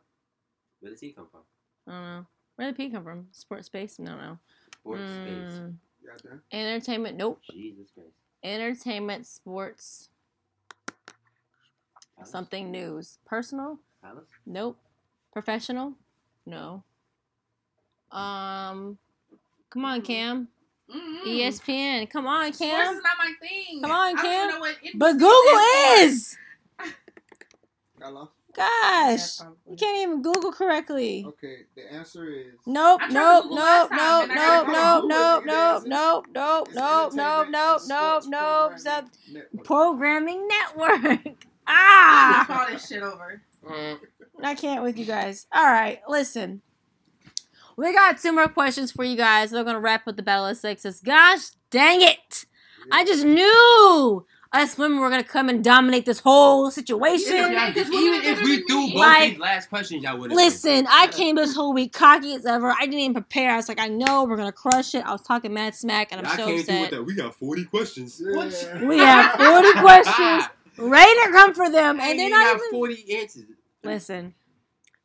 Where does he come from? I don't know. Where did the P come from? Sports Space? No, no. Sports space. Mm, You got that? entertainment? Nope. Jesus Christ. Entertainment, sports, Palace? something news. Personal? Palace? Nope. Professional? No. Um, come on, Cam. Mm-mm. ESPN. Come on, Sports Cam. is not my thing. Come on, I don't Cam. know what But Google stands is. Got lost? Gosh, Yeah, you can't even Google correctly. Okay, the answer is Nope, I tried to nope, nope, nope, nope, nope, nope, nope, nope, nope, nope, nope, nope, nope, nope, Sports nope. Programming Programming Network. network. Ah, call this shit over. I can't with you guys. All right, listen. We got two more questions for you guys. We're gonna wrap up the battle of sexes. Gosh dang it! I just knew us women were gonna come and dominate this whole situation. Yeah, Even if we gonna threw both Like- these last questions, y'all would have. Listen, I came this whole week cocky as ever. I didn't even prepare. I was like, I know we're gonna crush it. I was talking mad smack, and I'm so upset. that. We got 40 questions. Yeah. We have 40 questions ready to come for them, and they're ain't not got even. 40 answers. Listen,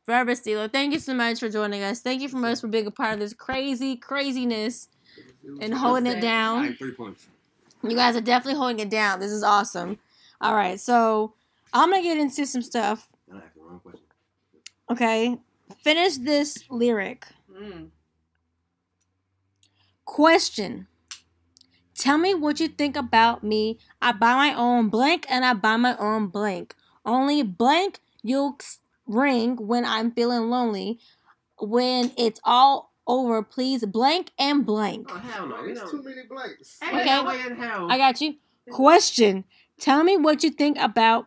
Forever Stilo, thank you so much for joining us. Thank you from us for being a part of this crazy craziness and holding it down. have three points. You guys are definitely holding it down. This is awesome. All right, so I'm gonna get into some stuff. I asked the wrong question. Okay, finish this lyric. Mm. Question. Tell me what you think about me. I buy my own blank and I buy my own blank. Only blank you'll ring when I'm feeling lonely. When it's all over, please blank and blank. Oh, hell no. There's too many blanks. Okay. No way in hell. I got you. Question. Tell me what you think about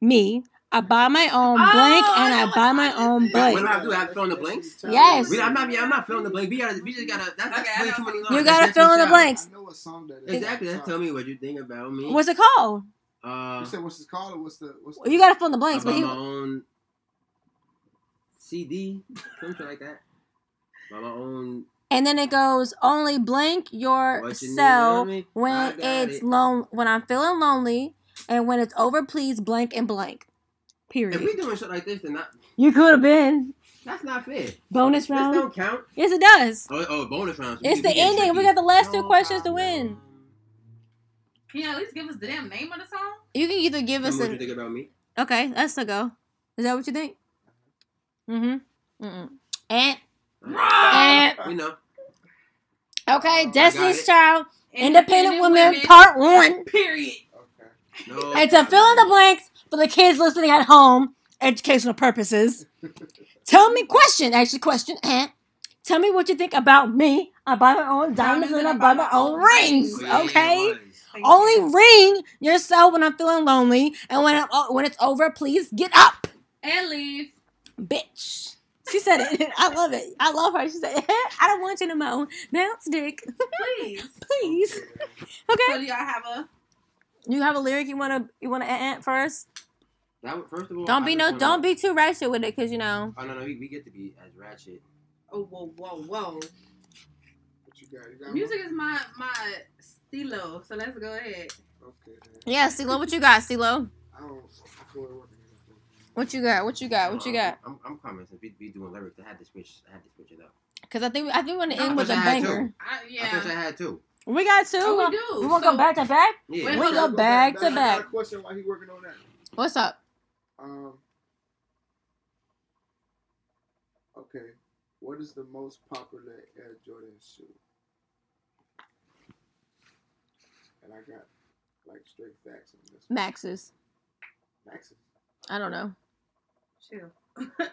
me. I buy my own Oh, blank and know I buy my song own blank. What do I have to do? I have to fill in the blanks? Yes. We, I'm not. Yeah, I'm not filling the blank. We gotta. We just gotta. That's, that's Okay, way too many lines. You gotta just fill in the blanks. I know what song that is. Exactly. That's tell me what you think about me. What's it called? Uh, You said what's it called or what's the what's the You gotta fill in the blanks. But about he, my own CD, something like that. By my own. and then it goes only blank What you need yourself on me? I when it's it. lone when I'm feeling lonely and when it's over, please blank and blank. If Period. we doing shit like this, then not, You could have been that's not fair. bonus This round. don't count. Yes, it does. Oh, oh bonus rounds. It's the ending. We got the last two questions to win. Can you at least give us the damn name of the song? You can either give Tell us me what you an think about me. okay. That's the go. Is that what you think? Mm-hmm. Mm-mm. And and We know. okay, I Destiny's. Child, Independent Women, Part One. Period. Okay. No. It's a fill in the blanks for the kids listening at home, educational purposes. Tell me question, actually question, and tell me what you think about me. I buy my own diamonds and I buy my own rings. Okay, only you. ring yourself when I'm feeling lonely, and when I'm, uh, when it's over, please get up, And leave. bitch. She said it. I love it. I love her. She said, eh, "I don't want you no more. Bounce, dick, Please. please." Okay. So do y'all have a You have a lyric you wanna you wanna add first? That, first of all, Don't I be no. wanna- Don't be too ratchet with it, cause you know. Oh no, no, we, we get to be as ratchet. oh whoa whoa whoa. What you got? You got Music is my my stilo, so let's go ahead. Okay. Then. Yeah, CeeLo, what you got, CeeLo? I don't. I feel like working it up. What you got? What you got? What you got? I'm, I'm coming since we be doing lyrics. I had to switch. I had to switch it up. Because I think I think we want to end with a I had two. banger. I, I thought I had two. We got two. Oh, we do. You want to So- go back to back? Yeah. We hold go up. back I to got back. a question while he working on that. What's up? Um, Okay. What is the most popular Air Jordan shoe? And I got like straight facts on this. Maxes. Maxes. I don't know. Chill.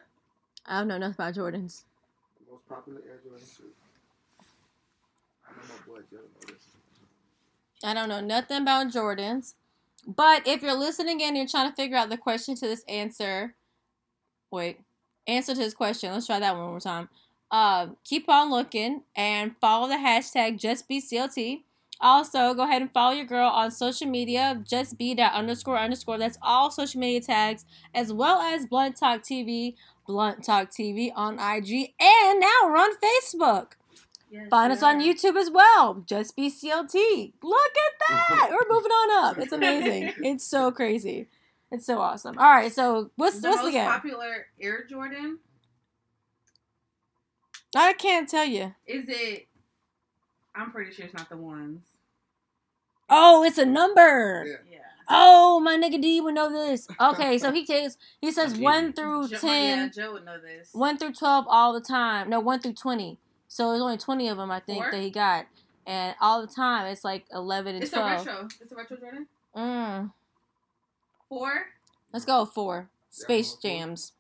I don't know nothing about Jordans. The most popular Air Jordan shoe. I know my boy Joe know this. I don't know nothing about Jordans. But if you're listening and you're trying to figure out the question to this answer, wait, answer to this question. Let's try that one more time. Uh, keep on looking and follow the hashtag JustBCLT. Also, go ahead and follow your girl on social media, just be that underscore underscore. That's all social media tags, as well as Blunt Talk TV, Blunt Talk TV on IG, and now we're on Facebook. Yes, Find us on. YouTube as well. Just be CLT. Look at that. We're moving on up. It's amazing. It's so crazy. It's so awesome. All right. So what's The what's the most game? popular Air Jordan I can't tell you. is it? I'm pretty sure it's not the ones. Oh, it's a number. Yeah. Yeah. Oh, my nigga D would know this. Okay, so he takes he says Okay. one through Joe, ten, yeah, Joe would know this. one through twelve all the time. No, one through twenty. So there's only twenty of them I think Four? that he got, and all the time it's like eleven and It's a retro. It's a retro Jordan. Mm. Four. Let's go with four. Space Yeah, four. Jams.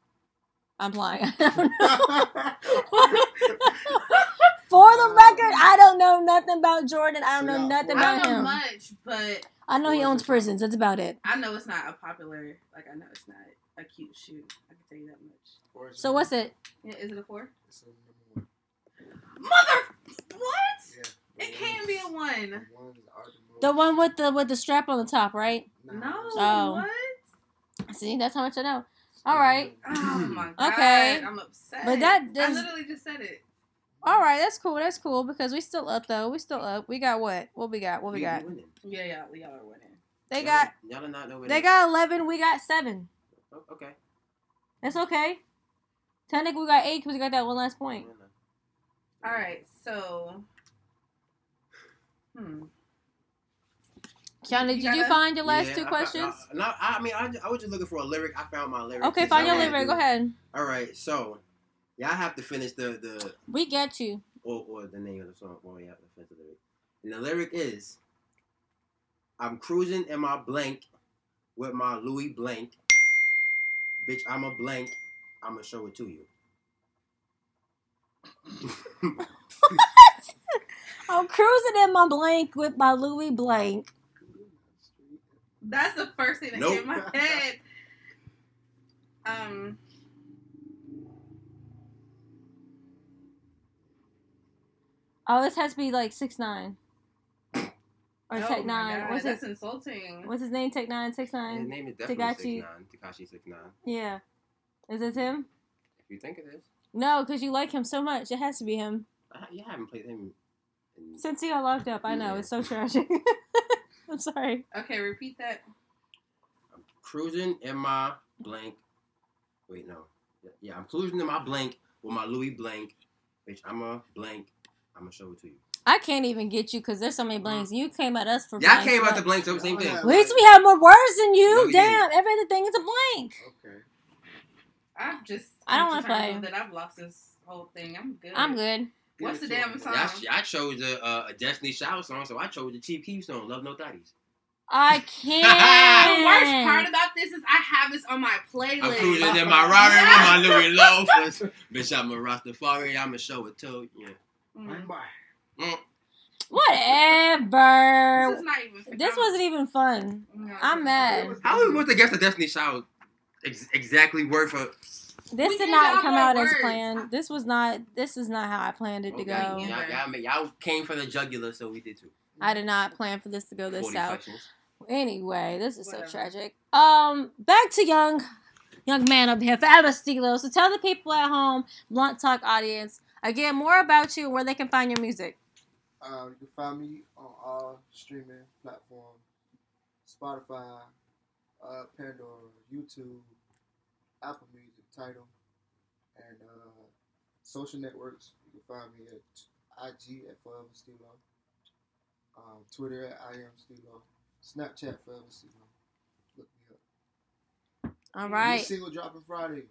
I'm lying. For the record, I don't know nothing about Jordan. I don't So know y'all- nothing I about don't know him. much, but I know he owns prisons. That's about it. I know it's not a popular. Like I know it's not a cute shoe. I can tell you that much. So what's it? Yeah, is it a four? It's a number one. Mother, what? Yeah. the It can't be a one. The ones are the most. The one with the with the strap on the top, right? No. it's Oh. What? See, that's how much I know. All right. Oh my god. Okay. I'm upset. But that I does- literally just said it. All right, that's cool. That's cool because we still up though. We still up. We got what? What we got? What we got? winning. Yeah, yeah, y'all are winning. They got Y'all do not know where they got eleven. We got seven. Oh, okay. That's okay. Technically, we got eight because we got that one last point. All right, so. Hmm. Keanu, did You you find your last Yeah, two I found- questions? No, I mean, I, I was just looking for a lyric. I found my lyric. Okay, find your lyric. Go ahead. All right, so y'all have to finish the the We get you. or, or the name of the song. Well, you have to finish the lyric. And the lyric is, "I'm cruising in my blank with my Louis blank, bitch. I'm a blank. I'ma show it to you." I'm cruising in my blank with my Louis blank. That's the first thing that Nope. came in my head. Um. Oh, this has to be like six nine. Or oh Tech Nine. God, What's that's his insulting. What's his name? Tech Nine, Six His name is definitely Tekashi. six nine. Tekashi six nine. Yeah. Is it him? If you think it is, No, because you like him so much. It has to be him. Uh, I, you haven't played him. In, Since he got locked up, I know Yeah. it's so tragic. I'm sorry. Okay, repeat that. I'm cruising in my blank. Wait, no. Yeah, I'm cruising in my blank with my Louis blank. Bitch, I'm a blank. I'm gonna show it to you. I can't even get you because there's so many blanks. You came at us for Y'all blanks, came out the blanks. so same thing. At least we have more words than you. No, we Damn, everything is a blank. Okay. I'm just. I don't wanna play. with That I've lost this whole thing. I'm good. I'm good. What's the Give it to damn song? Y'all, I chose a, uh, a Destiny Child song, so I chose the Chief Keef song, Love No Thotties. I can't. the worst part about this is I have this on my playlist. I'm cruising in my Rari with my Louis loafers. Bitch, I'm a Rastafari, I'ma show it to you. Mm. Bye. Whatever. This is not even. This wasn't even fun. No, I'm mad. not. How are we supposed to guess the Destiny Child ex- exactly word for This We did not come more out as planned. This was not. This is not how I planned it to Okay, go. Yeah. Y'all, y'all, y'all came for the jugular, so we did too. I did not plan for this to go this 40 south. questions. Anyway, this is Whatever. so tragic. Um, back to young, young man up here, Fabulous Stilo. So tell the people at home, Blunt Talk audience, again more about you and where they can find your music. Uh, you can find me on all streaming platforms: Spotify, uh, Pandora, YouTube, Apple Music, Tidal, and uh, social networks. You can find me at IG at Forever Stilo, um, Twitter at I am Stilo, Snapchat Forever Stilo. Look me up. All New single dropping Friday.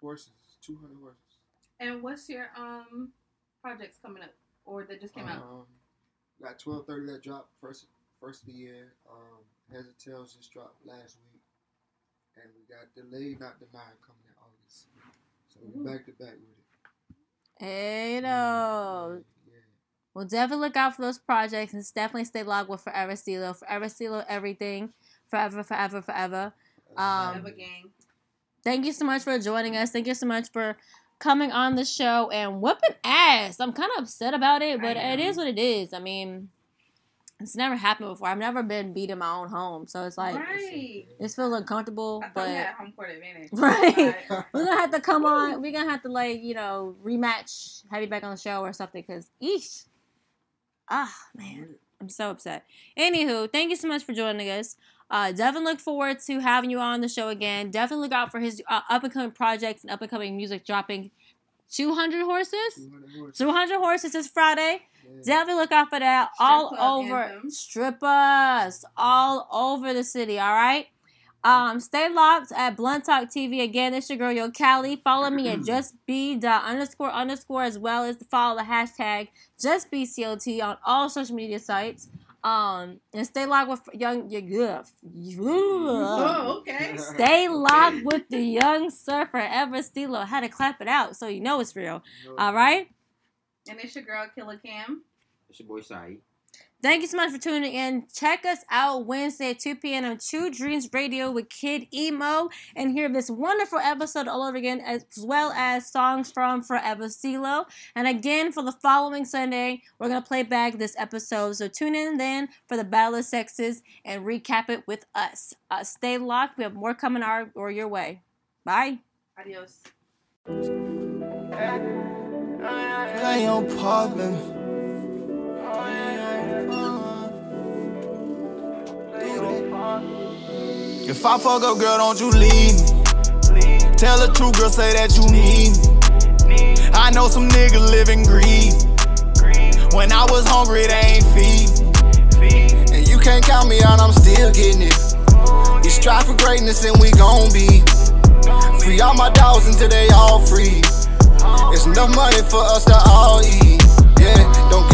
Horses, two hundred horses. And what's your um projects coming up, or that just came out? Um, got twelve thirty that dropped first first of the year. Um, Heads and Tails just dropped last week, and we got Delayed Not Denied coming in August. So we back to back with it. Hey, though. Yeah. Well, definitely look out for those projects and definitely stay logged with Forever Stilo. Forever Stilo, everything. Forever, forever, forever. Um, Have a gang. Thank you so much for joining us. Thank you so much for coming on the show and whooping ass. I'm kind of upset about it, but it is what it is. I mean, it's never happened before. I've never been beat in my own home, so it's like right. feels uncomfortable. I But had home court advantage. Right. We're gonna have to come on. We're gonna have to like you know rematch, have you back on the show or something. Cause eesh, ah man, I'm so upset. Anywho, thank you so much for joining us. Uh, definitely look forward to having you on the show again. Definitely look out for his uh, up and coming projects and up and coming music dropping. 200 horses. 200 horses. 200 horses this Friday. Yeah. Definitely look out for that. Strip all over anthem. strippers, all over the city. All right. Um, stay locked at Blunt Talk TV. Again, it's your girl Yo Cali. Follow me at just be underscore underscore as well as follow the hashtag just be CLT on all social media sites. Um, and stay locked with young your Oh, okay. Stay locked with the young surfer ever Stilo. I had to clap it out so you know it's real. All right. And it's your girl Killer Cam. It's your boy Sai. Thank you so much for tuning in. Check us out Wednesday at 2 p.m. on True Dreams Radio with Kid Emo and hear this wonderful episode all over again, as well as songs from Forever Stilo. And again, for the following Sunday, we're going to play back this episode. So tune in then for the Battle of Sexes and recap it with us. Uh, stay locked. We have more coming our or your way. Bye. Adios. Play poppin'. If I fuck up, girl, don't you leave me. Tell the truth, girl, say that you need me. I know some niggas live in greed. When I was hungry, they ain't feed. And you can't count me out, I'm still getting it. We strive for greatness and we gon' be. Free all my dogs until they all free. It's enough money for us to all eat. Yeah, don't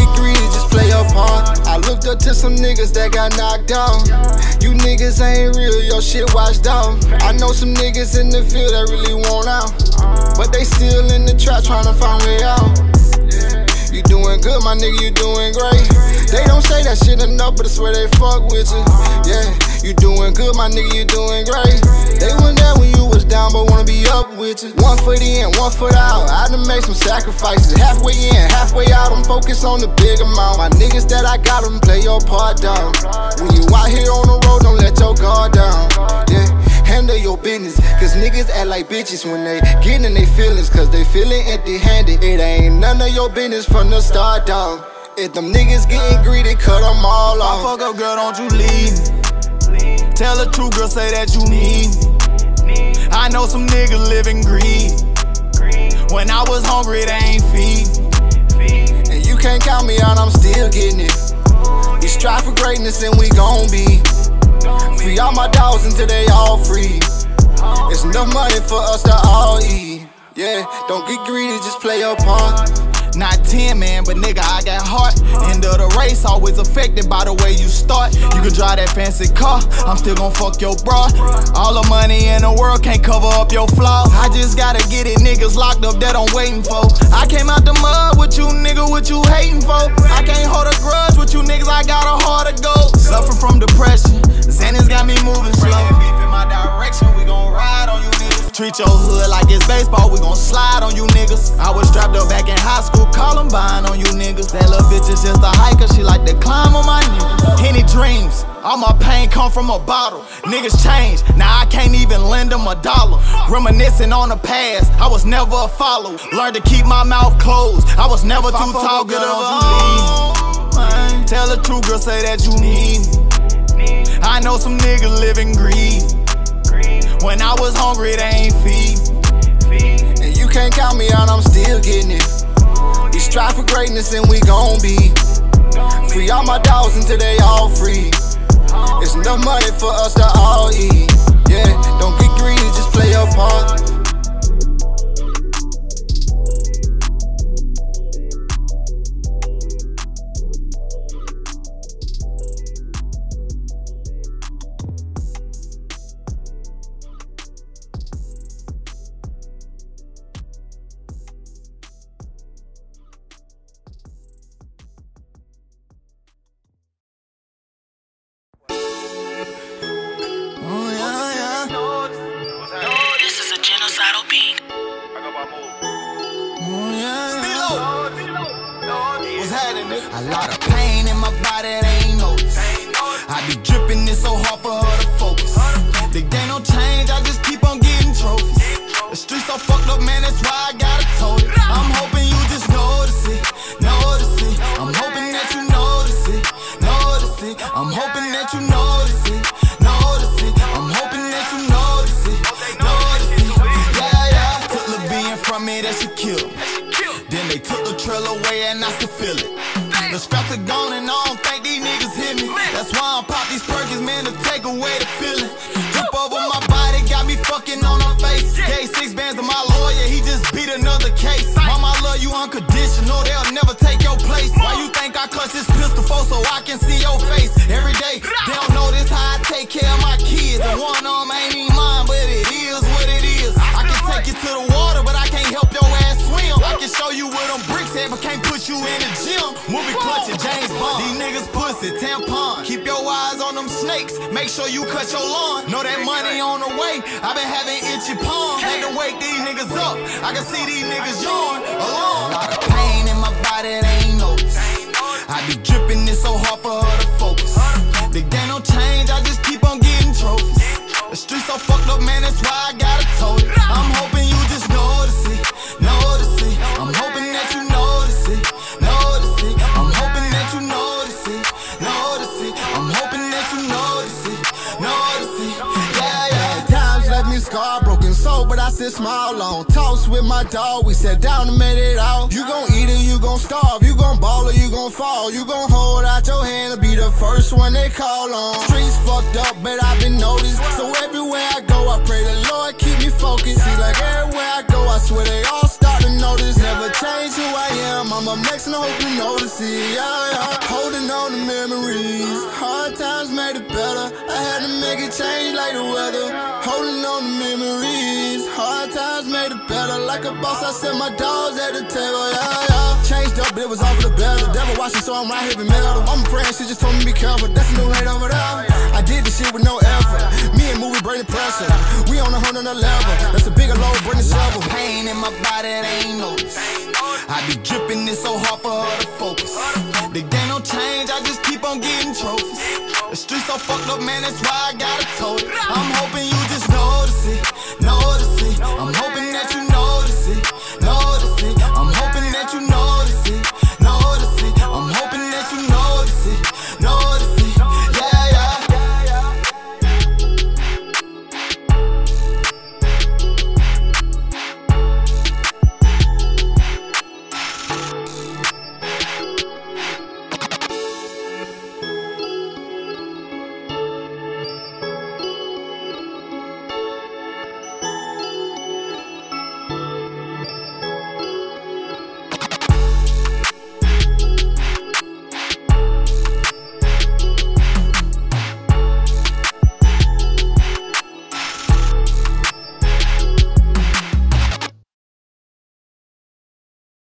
play your part. I looked up to some niggas that got knocked out. You niggas ain't real, your shit washed out. I know some niggas in the field that really want out. But they still in the trap trying to find way out. Doing good, my nigga, you doing great. They don't say that shit enough, but I swear they fuck with you. Yeah, you doing good, my nigga, you doing great. They weren't there when you was down, but wanna be up with you. One foot in, one foot out. I done made some sacrifices. Halfway in, halfway out. I'm focused on the big amount. My niggas that I got them play your part down. When you out here on the road, don't let your guard down. Yeah. Handle your business, cause niggas act like bitches when they get in their feelings, cause they feeling empty handed. It ain't none of your business from the start, dog. If them niggas getting greedy, cut them all off. fuck up, girl, don't you leave me. Tell the truth, girl, say that you need me. I know some niggas live in greed. When I was hungry, they ain't feed me. And you can't count me out, I'm still getting it. We strive for greatness and we gon' be. Free all my dogs until they all free. It's enough money for us to all eat. Yeah, don't get greedy, just play your part. Not 10, man, but nigga, I got heart. End of the race, always affected by the way you start. You can drive that fancy car, I'm still gon' fuck your bra. All the money in the world can't cover up your flaws. I just gotta get it, niggas locked up that I'm waiting for. I came out the mud with you, nigga, what you hating for? I can't hold a grudge with you, niggas, I got a heart of gold. Suffer from depression, Xanax got me moving slow. beef in my direction, we gon' ride on you niggas. Treat your hood like it's baseball, we gon' slide on you niggas. I was strapped up back in high school, Columbine on you niggas. That little bitch is just a hiker, she like to climb on my niggas. Henny dreams, all my pain come from a bottle. Niggas change, now I can't even lend them a dollar. Reminiscing on the past, I was never a follow. Learned to keep my mouth closed, I was never too tall, good of a Tell the truth, girl, say that you need me. I know some niggas live in greed. When I was hungry, they ain't feed. And you can't count me out, I'm still getting it. We strive for greatness and we gon' be. Free all my dogs until they all free. It's enough money for us to all eat. Yeah, don't get greedy, just play your part. That's why I gotta told it. I'm hoping you just notice it, notice it. I'm hoping that you notice it, notice it. I'm hoping that you notice it, notice it. I'm hoping that you notice it, notice it. Yeah, yeah. Took the being from me that she killed. Then they took the trail away and I still feel it. The scraps are gone and These niggas pussy, tampon. Keep your eyes on them snakes. Make sure you cut your lawn. Know that money on the way. i been having itchy palms. Had to wake these niggas up. I can see these niggas yawn alone. A lot of pain in my body, they ain't notice. I be dripping it so hard for her to focus. The game don't change, I just keep on getting trophies. The streets so fucked up, man, that's why I gotta it. I'm hoping smile on. Toast with my dog, we sat down and made it out. You gon' eat or you gon' starve, you gon' ball or you gon' fall. You gon' hold out your hand and be the first one they call on. Streets fucked up, but I've been noticed. So everywhere I go, I pray the Lord keep me focused. See, like everywhere I go, I swear they all change who I am, I'm up next and I hope you notice it. Yeah, yeah. Holding on to memories, hard times made it better. I had to make it change like the weather. Holding on to memories, hard times made it better. Like a boss, I set my dogs at the table. Yeah, yeah. Changed up, but it was all for the better. Devil watching, so I'm right here in metal. I'm praying, she just told me be careful. That's a new hate over there. I did this shit with no effort. Me and movie bring the pressure. We on a nother level. That's a bigger load, bring the shovel. Pain in my body, they ain't notice. I be dripping it so hard for her to focus. The game don't change, I just keep on getting trophies. The streets so fucked up, man, that's why I gotta tote. I'm hoping you just notice it, notice it. I'm hoping that you